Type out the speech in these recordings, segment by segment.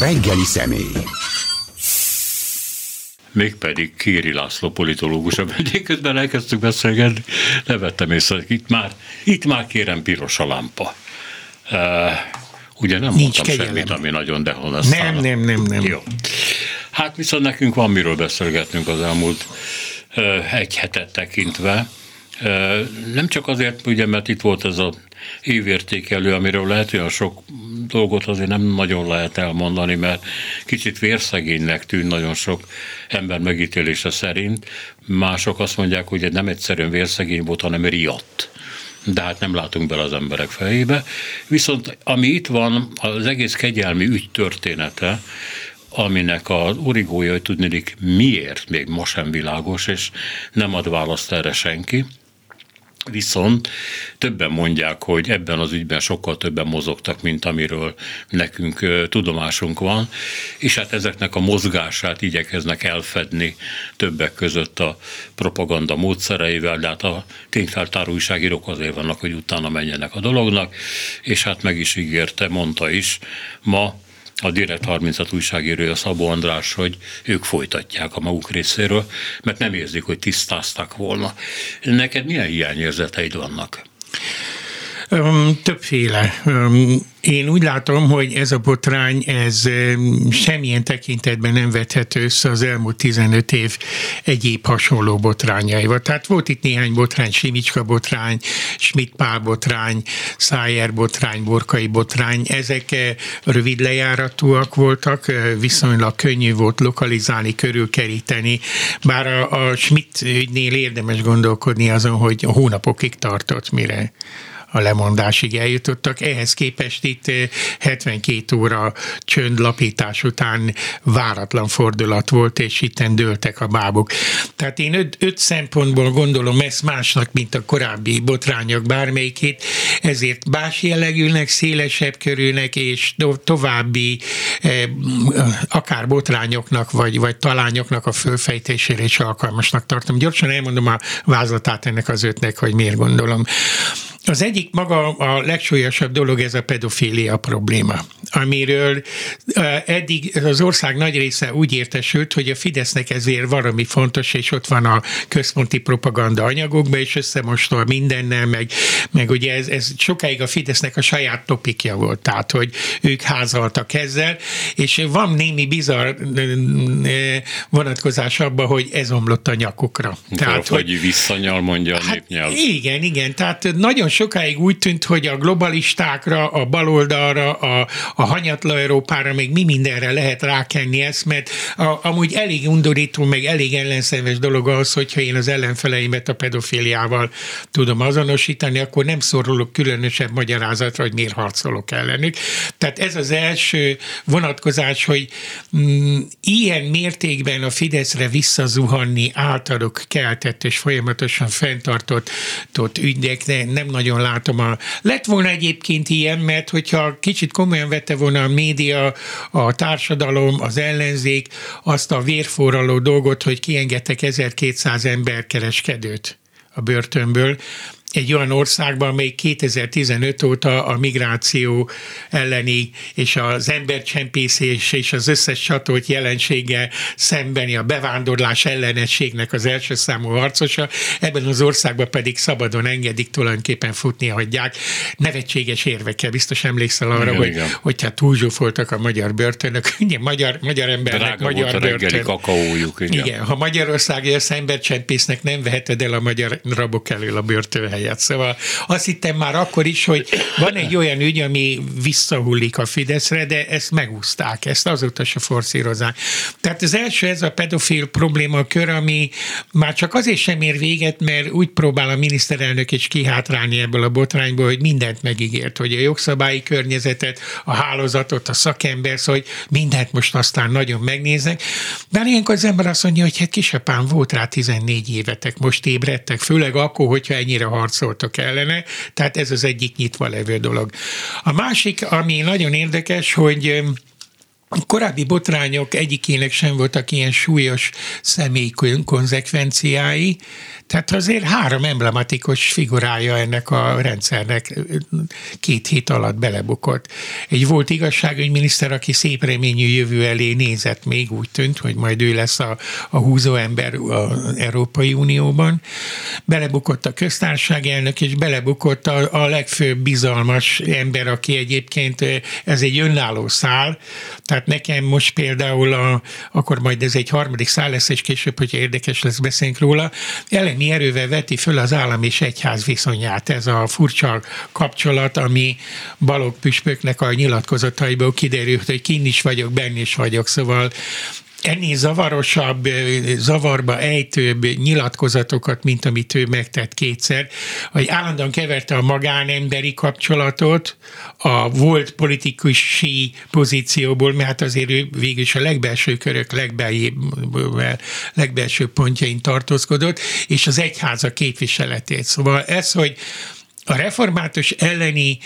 reggeli személy. Mégpedig Kéri László politológus, amelyik közben elkezdtük beszélgetni, levettem észre, hogy itt már, itt már kérem piros a lámpa. Uh, ugye nem Nincs mondtam kegyelem. semmit, ami nagyon dehonestálna. Nem, nem, nem, nem. Jó. Hát viszont nekünk van miről beszélgetnünk az elmúlt uh, egy hetet tekintve. Uh, nem csak azért, ugye, mert itt volt ez a évértékelő, amiről lehet olyan sok dolgot azért nem nagyon lehet elmondani, mert kicsit vérszegénynek tűn nagyon sok ember megítélése szerint. Mások azt mondják, hogy nem egyszerűen vérszegény volt, hanem riadt de hát nem látunk bele az emberek fejébe. Viszont ami itt van, az egész kegyelmi ügy története, aminek az origója, hogy tudnék miért még ma sem világos, és nem ad választ erre senki. Viszont többen mondják, hogy ebben az ügyben sokkal többen mozogtak, mint amiről nekünk tudomásunk van, és hát ezeknek a mozgását igyekeznek elfedni többek között a propaganda módszereivel, de hát a tényfeltáró újságírók azért vannak, hogy utána menjenek a dolognak, és hát meg is ígérte, mondta is ma, a Direkt 36 újságírója Szabó András, hogy ők folytatják a maguk részéről, mert nem érzik, hogy tisztáztak volna. Neked milyen hiányérzeteid vannak? Többféle. Én úgy látom, hogy ez a botrány, ez semmilyen tekintetben nem vethető össze az elmúlt 15 év egyéb hasonló botrányaival. Tehát volt itt néhány botrány, Simicska botrány, Schmidt Pál botrány, Szájer botrány, Borkai botrány. Ezek rövid lejáratúak voltak, viszonylag könnyű volt lokalizálni, körülkeríteni, bár a, a Schmidt ügynél érdemes gondolkodni azon, hogy hónapokig tartott, mire a lemondásig eljutottak. Ehhez képest itt 72 eh, óra csöndlapítás után váratlan fordulat volt, és itten dőltek a bábuk. Tehát én öt, öt szempontból gondolom ezt másnak, mint a korábbi botrányok bármelyikét, ezért más jellegűnek, szélesebb körülnek, és további eh, akár botrányoknak, vagy, vagy talányoknak a fölfejtésére is alkalmasnak tartom. Gyorsan elmondom a vázlatát ennek az ötnek, hogy miért gondolom. Az egyik maga a legsúlyosabb dolog ez a pedofília probléma, amiről eddig az ország nagy része úgy értesült, hogy a Fidesznek ezért valami fontos, és ott van a központi propaganda anyagokban, és összemostol mindennel, meg, meg ugye ez, ez sokáig a Fidesznek a saját topikja volt, tehát hogy ők házaltak ezzel, és van némi bizarr vonatkozás abban, hogy ez omlott a nyakukra. Tehát, hogy, hogy visszanyal mondja a hát népnyelv. Igen, igen, tehát nagyon sokáig úgy tűnt, hogy a globalistákra, a baloldalra, a, a hanyatla Európára, még mi mindenre lehet rákenni ezt, mert a, amúgy elég undorító, meg elég ellenszenves dolog az, hogyha én az ellenfeleimet a pedofiliával tudom azonosítani, akkor nem szorulok különösebb magyarázatra, hogy miért harcolok ellenük. Tehát ez az első vonatkozás, hogy mm, ilyen mértékben a Fideszre visszazuhanni általuk keltett és folyamatosan fenntartott ügyek nem nagyon látom. A... Lett volna egyébként ilyen, mert hogyha kicsit komolyan vette volna a média, a társadalom, az ellenzék azt a vérforraló dolgot, hogy kiengedtek 1200 ember kereskedőt a börtönből, egy olyan országban, amely 2015 óta a migráció elleni és az embercsempészés és az összes csatolt jelensége szembeni a bevándorlás ellenességnek az első számú harcosa, ebben az országban pedig szabadon engedik, tulajdonképpen futni hagyják. Nevetséges érvekkel, biztos emlékszel arra, igen, hogy, igen. hogy hát túlzsúfoltak a magyar börtönök, igen, magyar, magyar embernek Drága magyar volt a börtön. kakaójuk. Igen. igen, ha Magyarország jössz embercsempésznek, nem veheted el a magyar rabok elől a börtönhelyet helyet. Szóval azt hittem már akkor is, hogy van egy olyan ügy, ami visszahullik a Fideszre, de ezt megúzták, ezt azóta se forszírozák. Tehát az első ez a pedofil probléma kör, ami már csak azért sem ér véget, mert úgy próbál a miniszterelnök is kihátrálni ebből a botrányból, hogy mindent megígért, hogy a jogszabályi környezetet, a hálózatot, a szakember, szóval, hogy mindent most aztán nagyon megnéznek. De ilyenkor az ember azt mondja, hogy hát kisapám volt rá 14 évetek, most ébredtek, főleg akkor, hogyha ennyire har harcoltak ellene, tehát ez az egyik nyitva levő dolog. A másik, ami nagyon érdekes, hogy a korábbi botrányok egyikének sem voltak ilyen súlyos személyi konzekvenciái, Tehát azért három emblematikus figurája ennek a rendszernek két hét alatt belebukott. Egy volt igazságügyminiszter, aki szép reményű jövő elé nézett, még úgy tűnt, hogy majd ő lesz a, a húzó ember az Európai Unióban. Belebukott a köztársaság elnök, és belebukott a, a legfőbb bizalmas ember, aki egyébként ez egy önálló szál. Tehát nekem most például, a, akkor majd ez egy harmadik szál lesz, és később, hogyha érdekes lesz, beszélünk róla, elemi erővel veti föl az állam és egyház viszonyát. Ez a furcsa kapcsolat, ami Balog püspöknek a nyilatkozataiból kiderült, hogy kinn is vagyok, benn is vagyok, szóval ennél zavarosabb, zavarba ejtőbb nyilatkozatokat, mint amit ő megtett kétszer, hogy állandóan keverte a magánemberi kapcsolatot a volt politikusi pozícióból, mert hát azért ő végül is a legbelső körök legbelső pontjain tartózkodott, és az egyháza képviseletét. Szóval ez, hogy a református elleni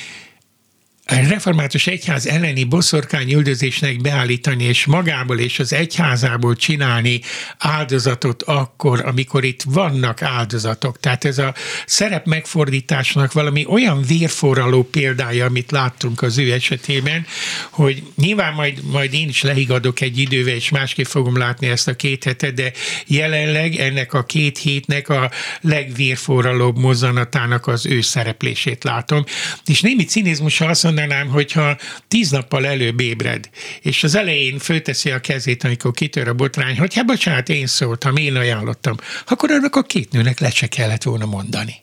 a református egyház elleni boszorkány üldözésnek beállítani, és magából és az egyházából csinálni áldozatot akkor, amikor itt vannak áldozatok. Tehát ez a szerep megfordításnak valami olyan vérforraló példája, amit láttunk az ő esetében, hogy nyilván majd, majd én is lehigadok egy idővel, és másképp fogom látni ezt a két hetet, de jelenleg ennek a két hétnek a legvérforralóbb mozzanatának az ő szereplését látom. És némi cinizmus azt mondanám, hogyha tíz nappal előbb ébred, és az elején fölteszi a kezét, amikor kitör a botrány, hogy hát bocsánat, én szóltam, én ajánlottam, akkor annak a két nőnek le se kellett volna mondani.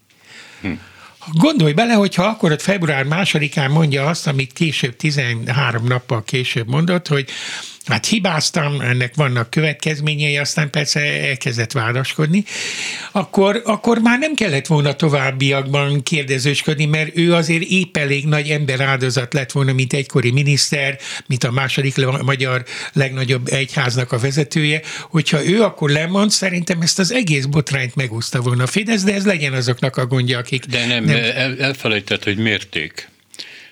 Hm. Gondolj bele, hogyha akkor ott február másodikán mondja azt, amit később, 13 nappal később mondott, hogy hát hibáztam, ennek vannak következményei, aztán persze elkezdett vádaskodni, akkor, akkor már nem kellett volna továbbiakban kérdezősködni, mert ő azért épp elég nagy ember áldozat lett volna, mint egykori miniszter, mint a második magyar legnagyobb egyháznak a vezetője, hogyha ő akkor lemond, szerintem ezt az egész botrányt megúszta volna a Fidesz, de ez legyen azoknak a gondja, akik... De nem, nem... El, elfelejtett, hogy mérték.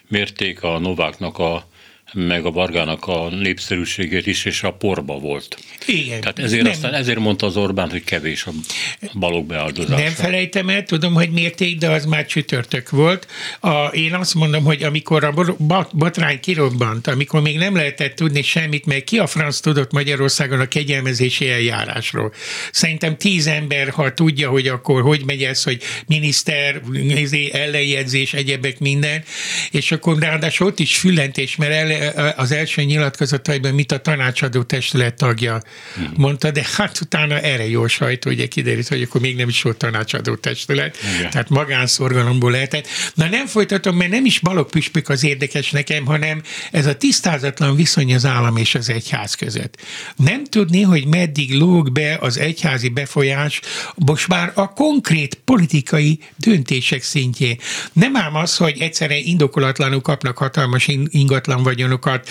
Mérték a Nováknak a meg a Vargának a népszerűségét is, és a porba volt. Igen. Tehát ezért, nem. aztán ezért mondta az Orbán, hogy kevés a balok beáldozása. Nem felejtem el, tudom, hogy mérték, de az már csütörtök volt. A, én azt mondom, hogy amikor a botrány kirobbant, amikor még nem lehetett tudni semmit, meg ki a franc tudott Magyarországon a kegyelmezési eljárásról. Szerintem tíz ember, ha tudja, hogy akkor hogy megy ez, hogy miniszter, ellenjegyzés, egyebek minden, és akkor ráadásul ott is füllentés, mert el, az első nyilatkozataiban, mit a tanácsadó testület tagja hmm. mondta, de hát utána erre jó sajtó, ugye kiderült, hogy akkor még nem is volt tanácsadó testület, Igen. tehát magánszorgalomból lehetett. Na nem folytatom, mert nem is balok püspök az érdekes nekem, hanem ez a tisztázatlan viszony az állam és az egyház között. Nem tudni, hogy meddig lóg be az egyházi befolyás, most már a konkrét politikai döntések szintjén. Nem ám az, hogy egyszerre indokolatlanul kapnak hatalmas ingatlan vagyon vagyonokat,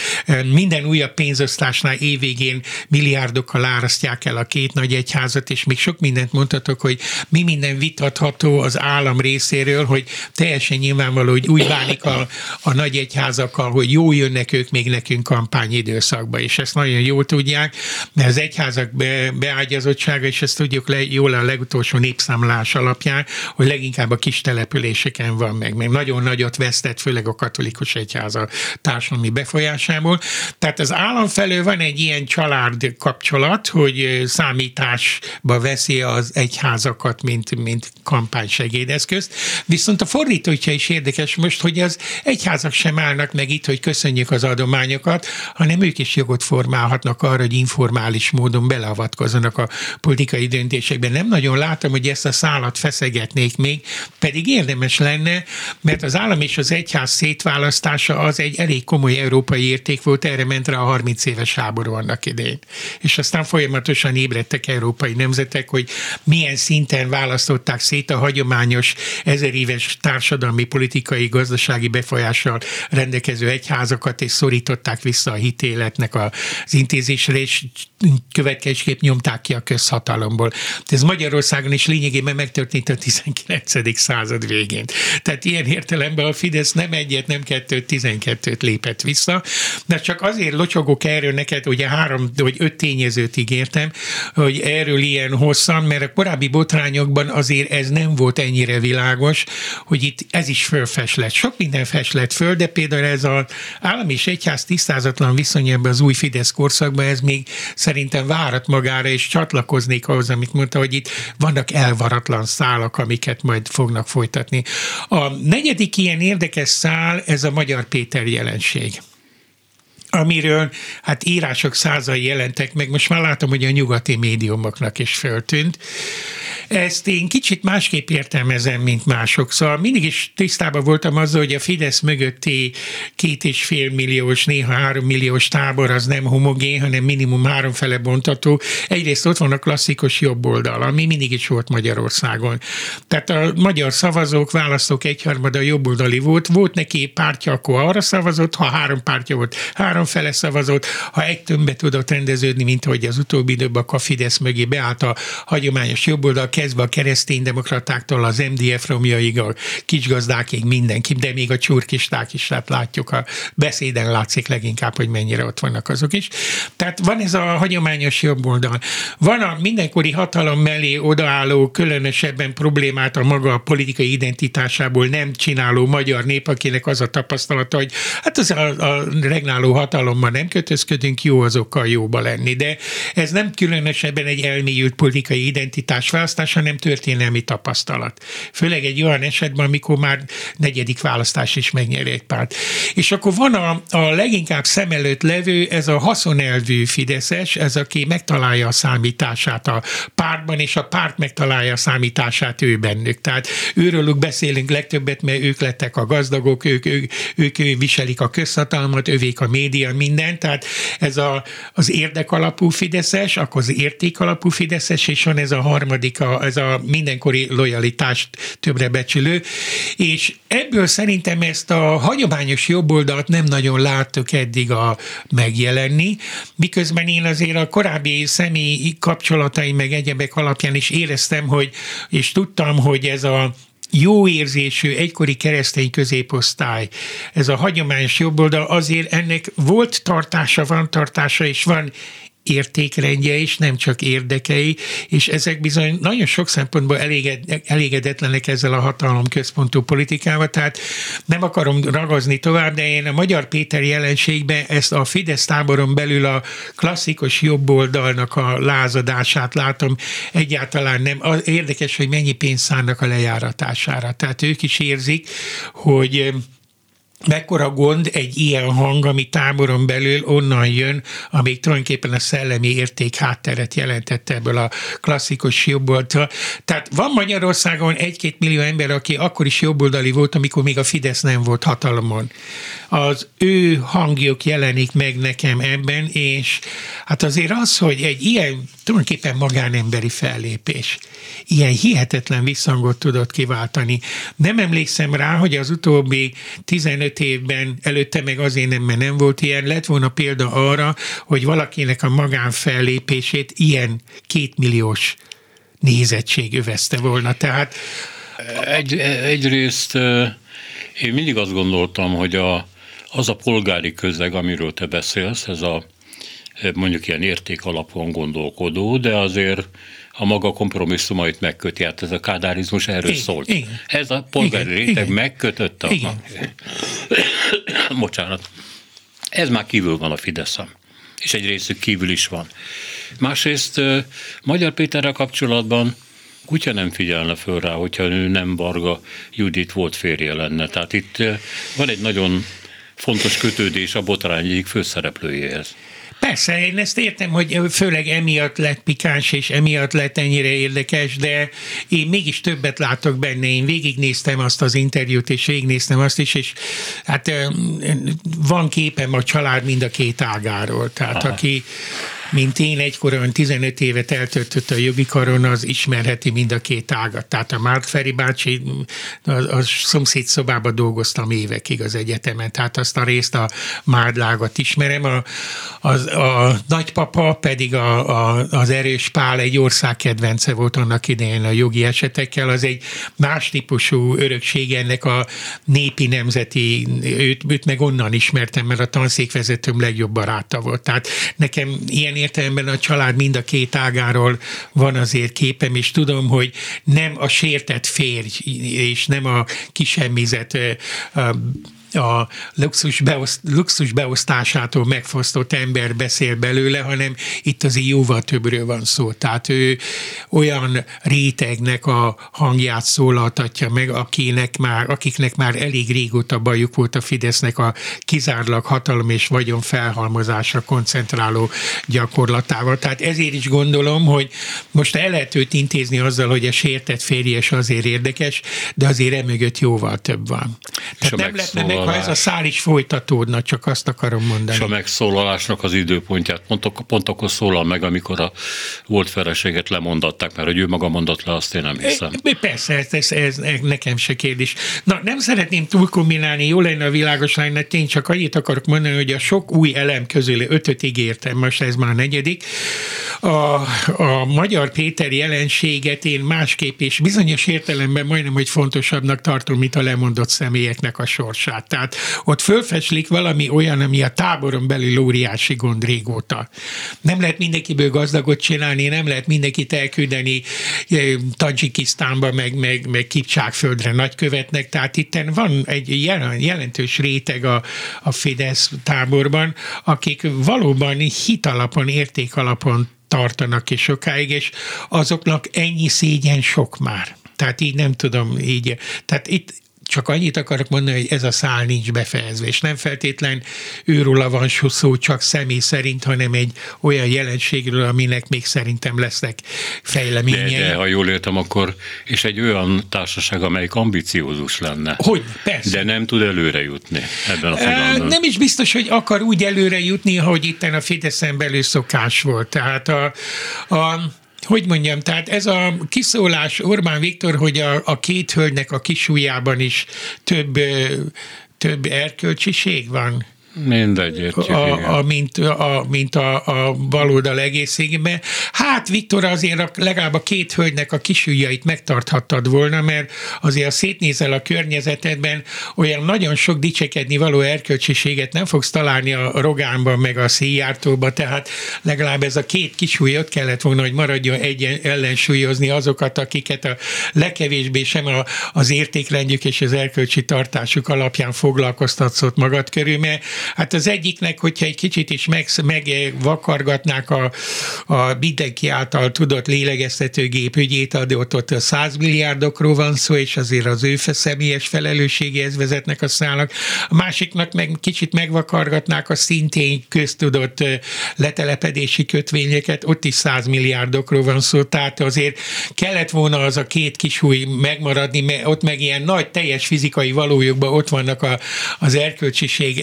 minden újabb pénzosztásnál évvégén milliárdokkal árasztják el a két nagy egyházat, és még sok mindent mondhatok, hogy mi minden vitatható az állam részéről, hogy teljesen nyilvánvaló, hogy úgy bánik a, a nagy egyházakkal, hogy jó jönnek ők még nekünk kampányidőszakba, és ezt nagyon jól tudják, mert az egyházak be, beágyazottsága, és ezt tudjuk le, jól a legutolsó népszámlás alapján, hogy leginkább a kis településeken van meg, meg nagyon nagyot vesztett, főleg a katolikus egyháza társadalmi befolyásából. Tehát az állam felől van egy ilyen család kapcsolat, hogy számításba veszi az egyházakat, mint, mint kampánysegédeszközt. Viszont a fordítótja is érdekes most, hogy az egyházak sem állnak meg itt, hogy köszönjük az adományokat, hanem ők is jogot formálhatnak arra, hogy informális módon beleavatkozzanak a politikai döntésekben. Nem nagyon látom, hogy ezt a szállat feszegetnék még, pedig érdemes lenne, mert az állam és az egyház szétválasztása az egy elég komoly európai érték volt, erre ment rá a 30 éves háború annak idején. És aztán folyamatosan ébredtek európai nemzetek, hogy milyen szinten választották szét a hagyományos ezeréves társadalmi, politikai, gazdasági befolyással rendelkező egyházakat, és szorították vissza a hitéletnek az intézésre, és következésképp nyomták ki a közhatalomból. Ez Magyarországon is lényegében megtörtént a 19. század végén. Tehát ilyen értelemben a Fidesz nem egyet, nem kettőt, tizenkettőt lépett vissza, vissza, de csak azért locsogok erről neked, ugye három vagy öt tényezőt ígértem, hogy erről ilyen hosszan, mert a korábbi botrányokban azért ez nem volt ennyire világos, hogy itt ez is fölfeslett. Sok minden feslett föl, de például ez az állam és egyház tisztázatlan viszony ebben az új Fidesz korszakban, ez még szerintem várat magára, és csatlakoznék ahhoz, amit mondta, hogy itt vannak elvaratlan szálak, amiket majd fognak folytatni. A negyedik ilyen érdekes szál, ez a Magyar Péter jelenség amiről hát írások százai jelentek meg, most már látom, hogy a nyugati médiumoknak is föltűnt. Ezt én kicsit másképp értelmezem, mint mások. Szóval mindig is tisztában voltam azzal, hogy a Fidesz mögötti két és fél milliós, néha három milliós tábor az nem homogén, hanem minimum háromfele bontató. Egyrészt ott van a klasszikus jobb oldal, ami mindig is volt Magyarországon. Tehát a magyar szavazók, választók egyharmada jobboldali volt, volt neki pártja, akkor arra szavazott, ha három pártja volt, három fele szavazott, ha egy tömbbe tudott rendeződni, mint hogy az utóbbi időben a Fidesz mögé beállt a hagyományos jobboldal, kezdve a kereszténydemokratáktól az MDF romjaig, a kisgazdákig mindenki, de még a csurkisták is, hát látjuk a beszéden látszik leginkább, hogy mennyire ott vannak azok is. Tehát van ez a hagyományos jobb oldal. Van a mindenkori hatalom mellé odaálló, különösebben problémát a maga politikai identitásából nem csináló magyar nép, akinek az a tapasztalata, hogy hát az a, a regnáló hatalommal nem kötözködünk, jó azokkal jóba lenni. De ez nem különösebben egy elmélyült politikai identitás választás, választás, hanem történelmi tapasztalat. Főleg egy olyan esetben, amikor már negyedik választás is megnyeri egy párt. És akkor van a, a leginkább szem előtt levő, ez a haszonelvű Fideszes, ez aki megtalálja a számítását a pártban, és a párt megtalálja a számítását ő bennük. Tehát őrőlük beszélünk legtöbbet, mert ők lettek a gazdagok, ők, ők, ők viselik a közhatalmat, övék a média, minden. Tehát ez a, az érdekalapú Fideszes, akkor az értékalapú Fideszes, és van ez a harmadik, a, ez a mindenkori lojalitást többre becsülő, és ebből szerintem ezt a hagyományos jobboldalt nem nagyon láttuk eddig a megjelenni, miközben én azért a korábbi személyi kapcsolataim meg egyebek alapján is éreztem, hogy, és tudtam, hogy ez a jó érzésű egykori keresztény középosztály, ez a hagyományos jobboldal, azért ennek volt tartása, van tartása, és van értékrendje is, nem csak érdekei, és ezek bizony nagyon sok szempontból eléged, elégedetlenek ezzel a hatalom központú politikával, tehát nem akarom ragazni tovább, de én a Magyar Péter jelenségben ezt a Fidesz táboron belül a klasszikus jobboldalnak a lázadását látom, egyáltalán nem. Az érdekes, hogy mennyi pénzt szánnak a lejáratására. Tehát ők is érzik, hogy mekkora gond egy ilyen hang, ami táboron belül onnan jön, amíg tulajdonképpen a szellemi érték hátteret jelentette ebből a klasszikus jobboldal. Tehát van Magyarországon egy-két millió ember, aki akkor is jobboldali volt, amikor még a Fidesz nem volt hatalomon. Az ő hangjuk jelenik meg nekem ebben, és hát azért az, hogy egy ilyen tulajdonképpen magánemberi fellépés ilyen hihetetlen visszhangot tudott kiváltani. Nem emlékszem rá, hogy az utóbbi 15 évben, előtte meg azért nem, mert nem volt ilyen, lett volna példa arra, hogy valakinek a magánfellépését ilyen kétmilliós nézettség övezte volna. Tehát egy, egyrészt én mindig azt gondoltam, hogy a, az a polgári közeg, amiről te beszélsz, ez a mondjuk ilyen érték alapon gondolkodó, de azért a maga kompromisszumait megköti. Hát ez a kádárizmus erről igen, szólt. Igen. Ez a polgári igen, réteg igen. megkötött a... Igen. Bocsánat. Ez már kívül van a Fideszem. És egy részük kívül is van. Másrészt Magyar Péterrel kapcsolatban kutya nem figyelne föl rá, hogyha ő nem Varga Judit volt férje lenne. Tehát itt van egy nagyon fontos kötődés a botrány egyik főszereplőjéhez. Persze, én ezt értem, hogy főleg emiatt lett pikáns, és emiatt lett ennyire érdekes, de én mégis többet látok benne. Én végignéztem azt az interjút, és végignéztem azt is, és hát van képem a család mind a két ágáról. Tehát Aha. aki mint én egykoron 15 évet eltöltött a jogi karon, az ismerheti mind a két ágat. Tehát a Márk Feri bácsi, a, a szomszéd szobában dolgoztam évekig az egyetemen, tehát azt a részt a Mádlágat ismerem. A, az, a nagypapa pedig a, a, az erős Pál egy ország kedvence volt annak idején a jogi esetekkel, az egy más típusú örökség ennek a népi nemzeti, őt, őt meg onnan ismertem, mert a tanszékvezetőm legjobb baráta volt. Tehát nekem ilyen értelemben a család mind a két ágáról van azért képem, és tudom, hogy nem a sértett férj, és nem a kisemmizet a luxus, beoszt, luxus beosztásától megfosztott ember beszél belőle, hanem itt azért jóval többről van szó. Tehát ő olyan rétegnek a hangját szólaltatja meg, akinek már, akiknek már elég régóta bajuk volt a Fidesznek a kizárólag hatalom és vagyon felhalmozásra koncentráló gyakorlatával. Tehát ezért is gondolom, hogy most el lehet őt intézni azzal, hogy a sértett férjes azért érdekes, de azért emögött jóval több van. Tehát nem lehetne meg, ha ez a szál is folytatódna, csak azt akarom mondani. És a megszólalásnak az időpontját pont, pont akkor szólal meg, amikor a volt feleséget lemondatták, mert hogy ő maga mondott le, azt én nem hiszem. Persze, ez, ez, ez, nekem se kérdés. Na, nem szeretném túl kombinálni, jó lenne a világos lenne, én csak annyit akarok mondani, hogy a sok új elem közül ötöt ígértem, most ez már a negyedik. A, a magyar Péter jelenséget én másképp és bizonyos értelemben majdnem, hogy fontosabbnak tartom, mint a lemondott személyeknek a sorsát. Tehát ott fölfeslik valami olyan, ami a táboron belül óriási gond régóta. Nem lehet mindenkiből gazdagot csinálni, nem lehet mindenkit elküldeni eh, Tajikisztánba, meg, meg, meg Kipcsákföldre nagykövetnek, tehát itt van egy jelentős réteg a, a Fidesz táborban, akik valóban hitalapon, értékalapon tartanak és sokáig, és azoknak ennyi szégyen sok már. Tehát így nem tudom, így. Tehát itt csak annyit akarok mondani, hogy ez a szál nincs befejezve, és nem feltétlen őróla van szó csak személy szerint, hanem egy olyan jelenségről, aminek még szerintem lesznek fejleményei. De, de ha jól értem, akkor és egy olyan társaság, amelyik ambiciózus lenne. Hogy, persze. De nem tud előre jutni ebben a pillanatban. Nem is biztos, hogy akar úgy előre jutni, ahogy itt a Fideszen belül szokás volt. Tehát a, a hogy mondjam, tehát ez a kiszólás Orbán Viktor, hogy a, a két hölgynek a kisújában is több, több erkölcsiség van Mindegy, értjük, a, a, mint, a, mint a, a baloldal egészségében. Hát Viktor azért a, legalább a két hölgynek a kisüljeit megtarthattad volna, mert azért a szétnézel a környezetedben, olyan nagyon sok dicsekedni való erkölcsiséget nem fogsz találni a Rogánban, meg a Széjártóban, tehát legalább ez a két kisúlyot kellett volna, hogy maradjon egy ellensúlyozni azokat, akiket a legkevésbé sem a, az értékrendjük és az erkölcsi tartásuk alapján foglalkoztatszott magad körül, mert Hát az egyiknek, hogyha egy kicsit is meg, megvakargatnák a, a mindenki által tudott lélegeztetőgép ügyét, ott, ott a 100 milliárdokról van szó, és azért az ő személyes felelősségéhez vezetnek a szállak. A másiknak meg kicsit megvakargatnák a szintén köztudott letelepedési kötvényeket, ott is 100 milliárdokról van szó, tehát azért kellett volna az a két kisúly megmaradni, mert ott meg ilyen nagy teljes fizikai valójukban ott vannak a, az erkölcsiség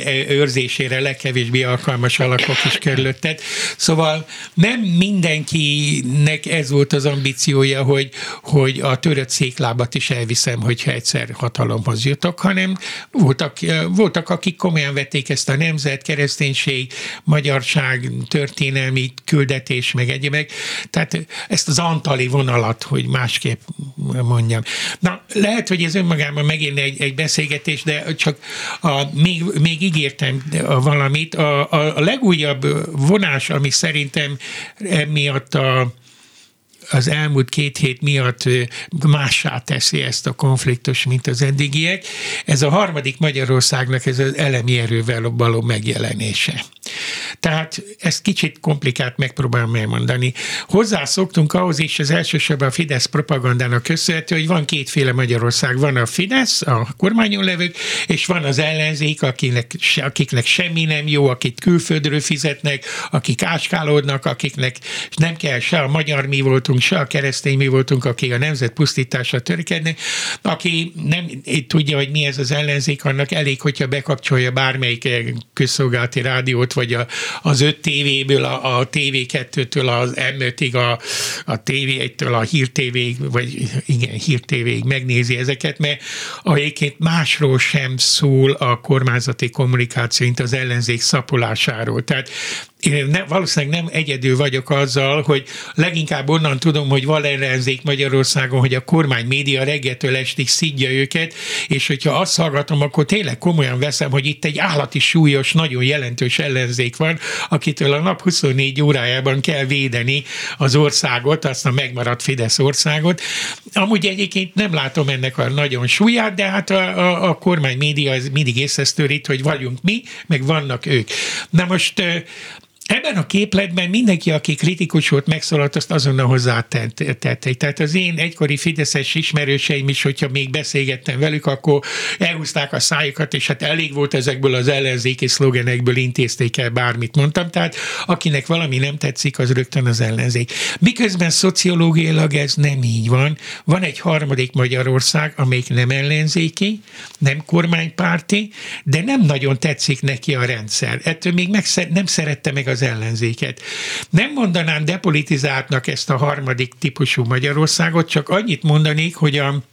őrzésére legkevésbé alkalmas alakok is körülötted. Szóval nem mindenkinek ez volt az ambíciója, hogy, hogy a törött széklábat is elviszem, hogyha egyszer hatalomhoz jutok, hanem voltak, voltak akik komolyan vették ezt a nemzet, kereszténység, magyarság, történelmi küldetés, meg egyébek. Tehát ezt az antali vonalat, hogy másképp mondjam. Na, lehet, hogy ez önmagában megint egy, egy beszélgetés, de csak a, még, még ígértem valamit. A, a, a legújabb vonás, ami szerintem emiatt a az elmúlt két hét miatt mássá teszi ezt a konfliktus, mint az eddigiek. Ez a harmadik Magyarországnak ez az elemi erővel való megjelenése. Tehát ezt kicsit komplikált megpróbálom elmondani. Hozzászoktunk ahhoz is, az elsősorban a Fidesz propagandának köszönhető, hogy van kétféle Magyarország. Van a Fidesz, a kormányon levők, és van az ellenzék, akiknek, akiknek semmi nem jó, akik külföldről fizetnek, akik áskálódnak, akiknek nem kell se a magyar mi voltunk, se a keresztény mi voltunk, akik a nemzet pusztításra törekednek. Aki nem tudja, hogy mi ez az ellenzék, annak elég, hogyha bekapcsolja bármelyik közszolgálati rádiót, vagy a, az öt tévéből, a, a TV2-től az M5-ig, a, a TV1-től a Hír TV-ig, vagy igen, Hír TV-ig megnézi ezeket, mert egyébként másról sem szól a kormányzati kommunikáció, mint az ellenzék szapolásáról. Tehát ne, valószínűleg nem egyedül vagyok azzal, hogy leginkább onnan tudom, hogy van ellenzék Magyarországon, hogy a kormány média reggeltől estig szidja őket, és hogyha azt hallgatom, akkor tényleg komolyan veszem, hogy itt egy állati súlyos, nagyon jelentős ellenzék van, akitől a nap 24 órájában kell védeni az országot, azt a megmaradt Fidesz országot. Amúgy egyébként nem látom ennek a nagyon súlyát, de hát a, a, a kormány média mindig észesztőrít, hogy vagyunk mi, meg vannak ők. Na most Ebben a képletben mindenki, aki kritikus volt, megszólalt, azt azonnal hozzátette. Tehát az én egykori fideszes ismerőseim is, hogyha még beszélgettem velük, akkor elhúzták a szájukat, és hát elég volt ezekből az ellenzéki szlogenekből intézték el bármit mondtam. Tehát akinek valami nem tetszik, az rögtön az ellenzék. Miközben szociológiailag ez nem így van. Van egy harmadik Magyarország, amelyik nem ellenzéki, nem kormánypárti, de nem nagyon tetszik neki a rendszer. Ettől még meg nem szerette meg az ellenzéket. Nem mondanám depolitizáltnak ezt a harmadik típusú Magyarországot, csak annyit mondanék, hogy a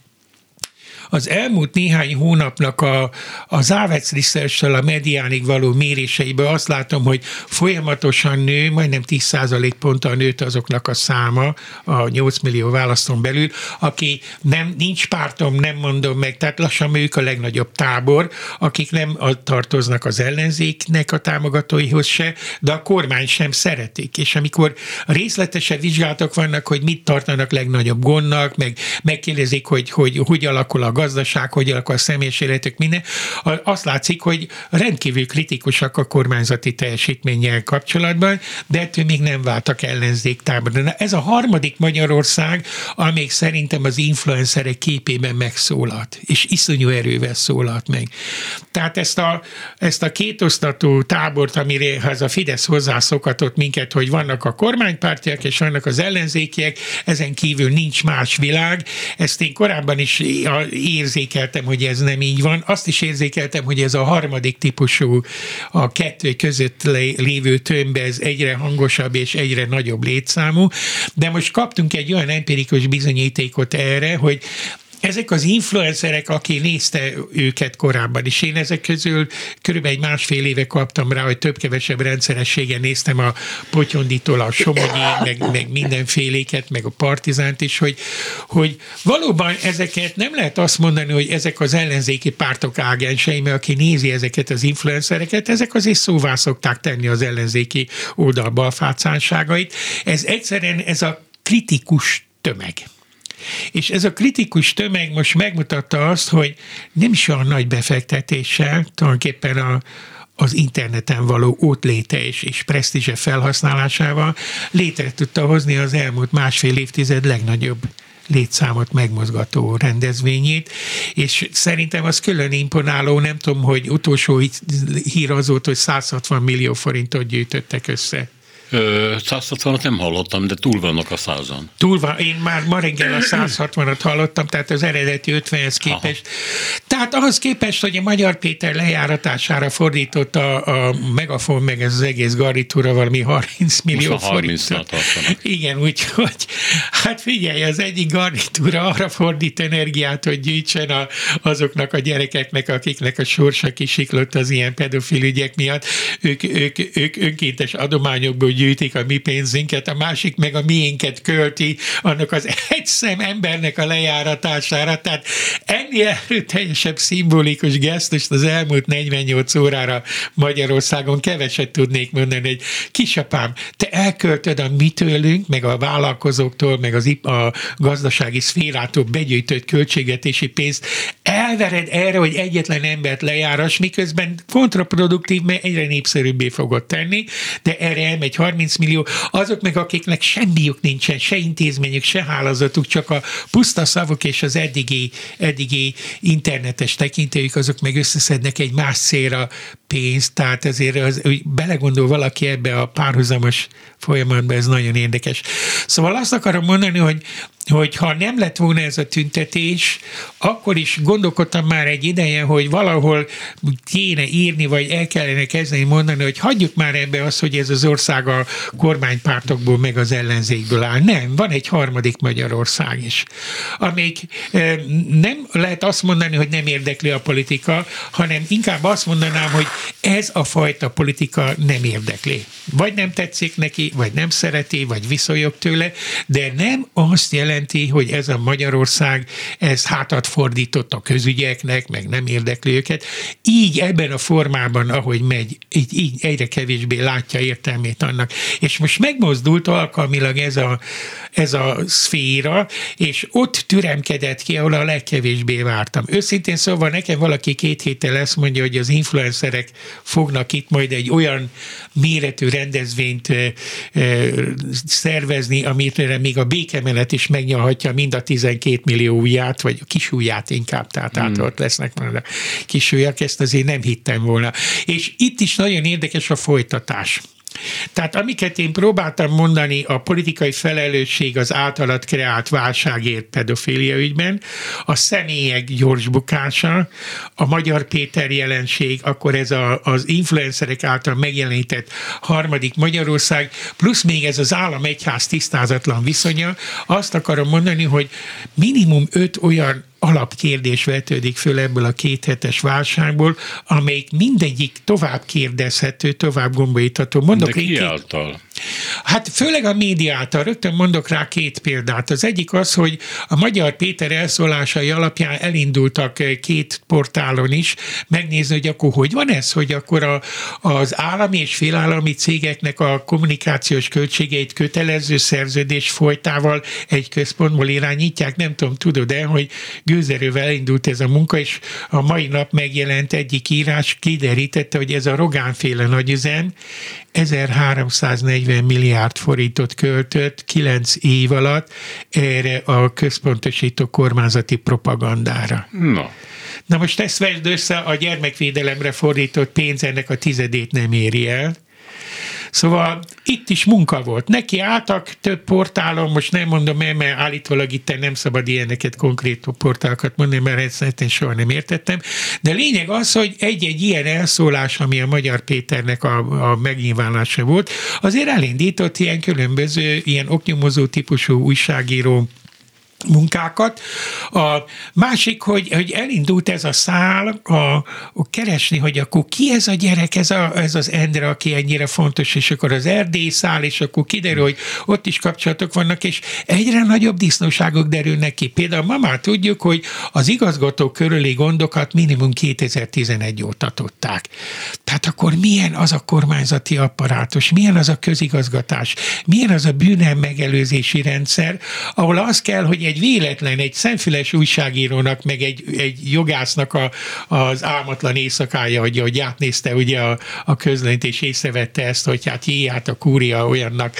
az elmúlt néhány hónapnak a, az Avec research a mediánig való méréseiből azt látom, hogy folyamatosan nő, majdnem 10% ponttal nőtt azoknak a száma a 8 millió választón belül, aki nem, nincs pártom, nem mondom meg, tehát lassan ők a legnagyobb tábor, akik nem tartoznak az ellenzéknek a támogatóihoz se, de a kormány sem szeretik. És amikor részletesebb vizsgálatok vannak, hogy mit tartanak legnagyobb gondnak, meg megkérdezik, hogy hogy, hogy alakul a gazdaság, hogy alakul a személyes életük, minden, azt látszik, hogy rendkívül kritikusak a kormányzati teljesítménnyel kapcsolatban, de ettől még nem váltak ellenzék táborra. Ez a harmadik Magyarország, amíg szerintem az influencerek képében megszólalt, és iszonyú erővel szólalt meg. Tehát ezt a, ezt a kétosztató tábort, amire az a Fidesz hozzászokatott minket, hogy vannak a kormánypártiak és vannak az ellenzékiek, ezen kívül nincs más világ. Ezt én korábban is érzékeltem, hogy ez nem így van. Azt is érzékeltem, hogy ez a harmadik típusú, a kettő között lévő tömb, ez egyre hangosabb és egyre nagyobb létszámú. De most kaptunk egy olyan empirikus bizonyítékot erre, hogy ezek az influencerek, aki nézte őket korábban is, én ezek közül körülbelül egy másfél éve kaptam rá, hogy több-kevesebb rendszerességen néztem a Potyonditól a Somogyi, meg, meg mindenféléket, meg a Partizánt is, hogy, hogy valóban ezeket nem lehet azt mondani, hogy ezek az ellenzéki pártok ágensei, mert aki nézi ezeket az influencereket, ezek azért szóvá szokták tenni az ellenzéki oldal balfácánságait. Ez egyszerűen ez a kritikus tömeg. És ez a kritikus tömeg most megmutatta azt, hogy nem is olyan nagy befektetéssel, tulajdonképpen a, az interneten való ott léte és, és presztízse felhasználásával létre tudta hozni az elmúlt másfél évtized legnagyobb létszámot megmozgató rendezvényét, és szerintem az külön imponáló, nem tudom, hogy utolsó hír az volt, hogy 160 millió forintot gyűjtöttek össze. 160-at nem hallottam, de túl vannak a százan. Túl van, én már ma reggel a 160-at hallottam, tehát az eredeti 50-hez képest. Aha. Tehát ahhoz képest, hogy a Magyar Péter lejáratására fordított a, a Megafon, meg ez az egész garnitúra valami 30 millió forintot. Igen, úgyhogy hát figyelj, az egyik garnitúra arra fordít energiát, hogy gyűjtsen a, azoknak a gyerekeknek, akiknek a sorsa kisiklott az ilyen pedofil ügyek miatt. Ők, ők, ők önkéntes adományokból gyűjtik a mi pénzünket, a másik meg a miénket költi annak az egy szem embernek a lejáratására. Tehát ennél erőteljesebb szimbolikus gesztust az elmúlt 48 órára Magyarországon keveset tudnék mondani, hogy kisapám, te elköltöd a mi tőlünk, meg a vállalkozóktól, meg az a gazdasági szférától begyűjtött költségetési pénzt, elvered erre, hogy egyetlen embert lejáras, miközben kontraproduktív, mert egyre népszerűbbé fogod tenni, de erre elmegy 30 millió, azok meg, akiknek semmiük nincsen, se intézményük, se hálózatuk, csak a puszta szavuk és az eddigi, eddigi internetes tekintélyük, azok meg összeszednek egy más célra pénzt, tehát ezért az, hogy belegondol valaki ebbe a párhuzamos folyamatban, ez nagyon érdekes. Szóval azt akarom mondani, hogy hogy ha nem lett volna ez a tüntetés, akkor is gondolkodtam már egy ideje, hogy valahol kéne írni, vagy el kellene kezdeni mondani, hogy hagyjuk már ebbe azt, hogy ez az ország a kormánypártokból meg az ellenzékből áll. Nem, van egy harmadik Magyarország is, amelyik eh, nem lehet azt mondani, hogy nem érdekli a politika, hanem inkább azt mondanám, hogy ez a fajta politika nem érdekli. Vagy nem tetszik neki, vagy nem szereti, vagy viszonyog tőle, de nem azt jelenti, hogy ez a Magyarország, ez hátat fordított a közügyeknek, meg nem érdekli őket. Így ebben a formában, ahogy megy, így, így egyre kevésbé látja értelmét annak. És most megmozdult alkalmilag ez a, ez a szféra, és ott türemkedett ki, ahol a legkevésbé vártam. Őszintén szóval nekem valaki két héttel ezt mondja, hogy az influencerek fognak itt majd egy olyan méretű rendezvényt szervezni, amit még a békemenet is meg megnyalhatja mind a 12 millió ujját, vagy a kis ujját inkább, tehát hmm. ott lesznek majd a kis ujjak, ezt azért nem hittem volna. És itt is nagyon érdekes a folytatás. Tehát amiket én próbáltam mondani, a politikai felelősség az általad kreált válságért pedofília ügyben, a személyek gyors bukása, a Magyar Péter jelenség, akkor ez a, az influencerek által megjelenített harmadik Magyarország, plusz még ez az állam-egyház tisztázatlan viszonya, azt akarom mondani, hogy minimum öt olyan alapkérdés vetődik föl ebből a kéthetes válságból, amelyik mindegyik tovább kérdezhető, tovább gombolítható. Mondok De ki két... által? Hát főleg a média által. Rögtön mondok rá két példát. Az egyik az, hogy a Magyar Péter elszólásai alapján elindultak két portálon is megnézni, hogy akkor hogy van ez, hogy akkor a, az állami és félállami cégeknek a kommunikációs költségeit kötelező szerződés folytával egy központból irányítják. Nem tudom, tudod-e, hogy gőzerővel indult ez a munka, és a mai nap megjelent egyik írás kiderítette, hogy ez a Rogánféle nagyüzem 1340 milliárd forintot költött 9 év alatt erre a központosító kormányzati propagandára. No. Na most ezt vedd össze, a gyermekvédelemre fordított pénz ennek a tizedét nem éri el. Szóval itt is munka volt. Neki álltak több portálon, most nem mondom el, mert állítólag itt nem szabad ilyeneket, konkrét portálokat mondani, mert ezt én soha nem értettem. De lényeg az, hogy egy-egy ilyen elszólás, ami a Magyar Péternek a, a megnyilvánása volt, azért elindított ilyen különböző, ilyen oknyomozó típusú újságíró munkákat. A másik, hogy, hogy elindult ez a szál a, a keresni, hogy akkor ki ez a gyerek, ez, a, ez az Endre, aki ennyire fontos, és akkor az Erdély szál, és akkor kiderül, hogy ott is kapcsolatok vannak, és egyre nagyobb disznóságok derülnek ki. Például ma már tudjuk, hogy az igazgató körüli gondokat minimum 2011 óta tudták. Tehát akkor milyen az a kormányzati apparátus, milyen az a közigazgatás, milyen az a bűnem megelőzési rendszer, ahol az kell, hogy egy egy véletlen, egy szemfüles újságírónak, meg egy, egy jogásznak a, az álmatlan éjszakája, hogy, hogy átnézte ugye a, a közlönyt, és észrevette ezt, hogy hát hát a kúria olyannak,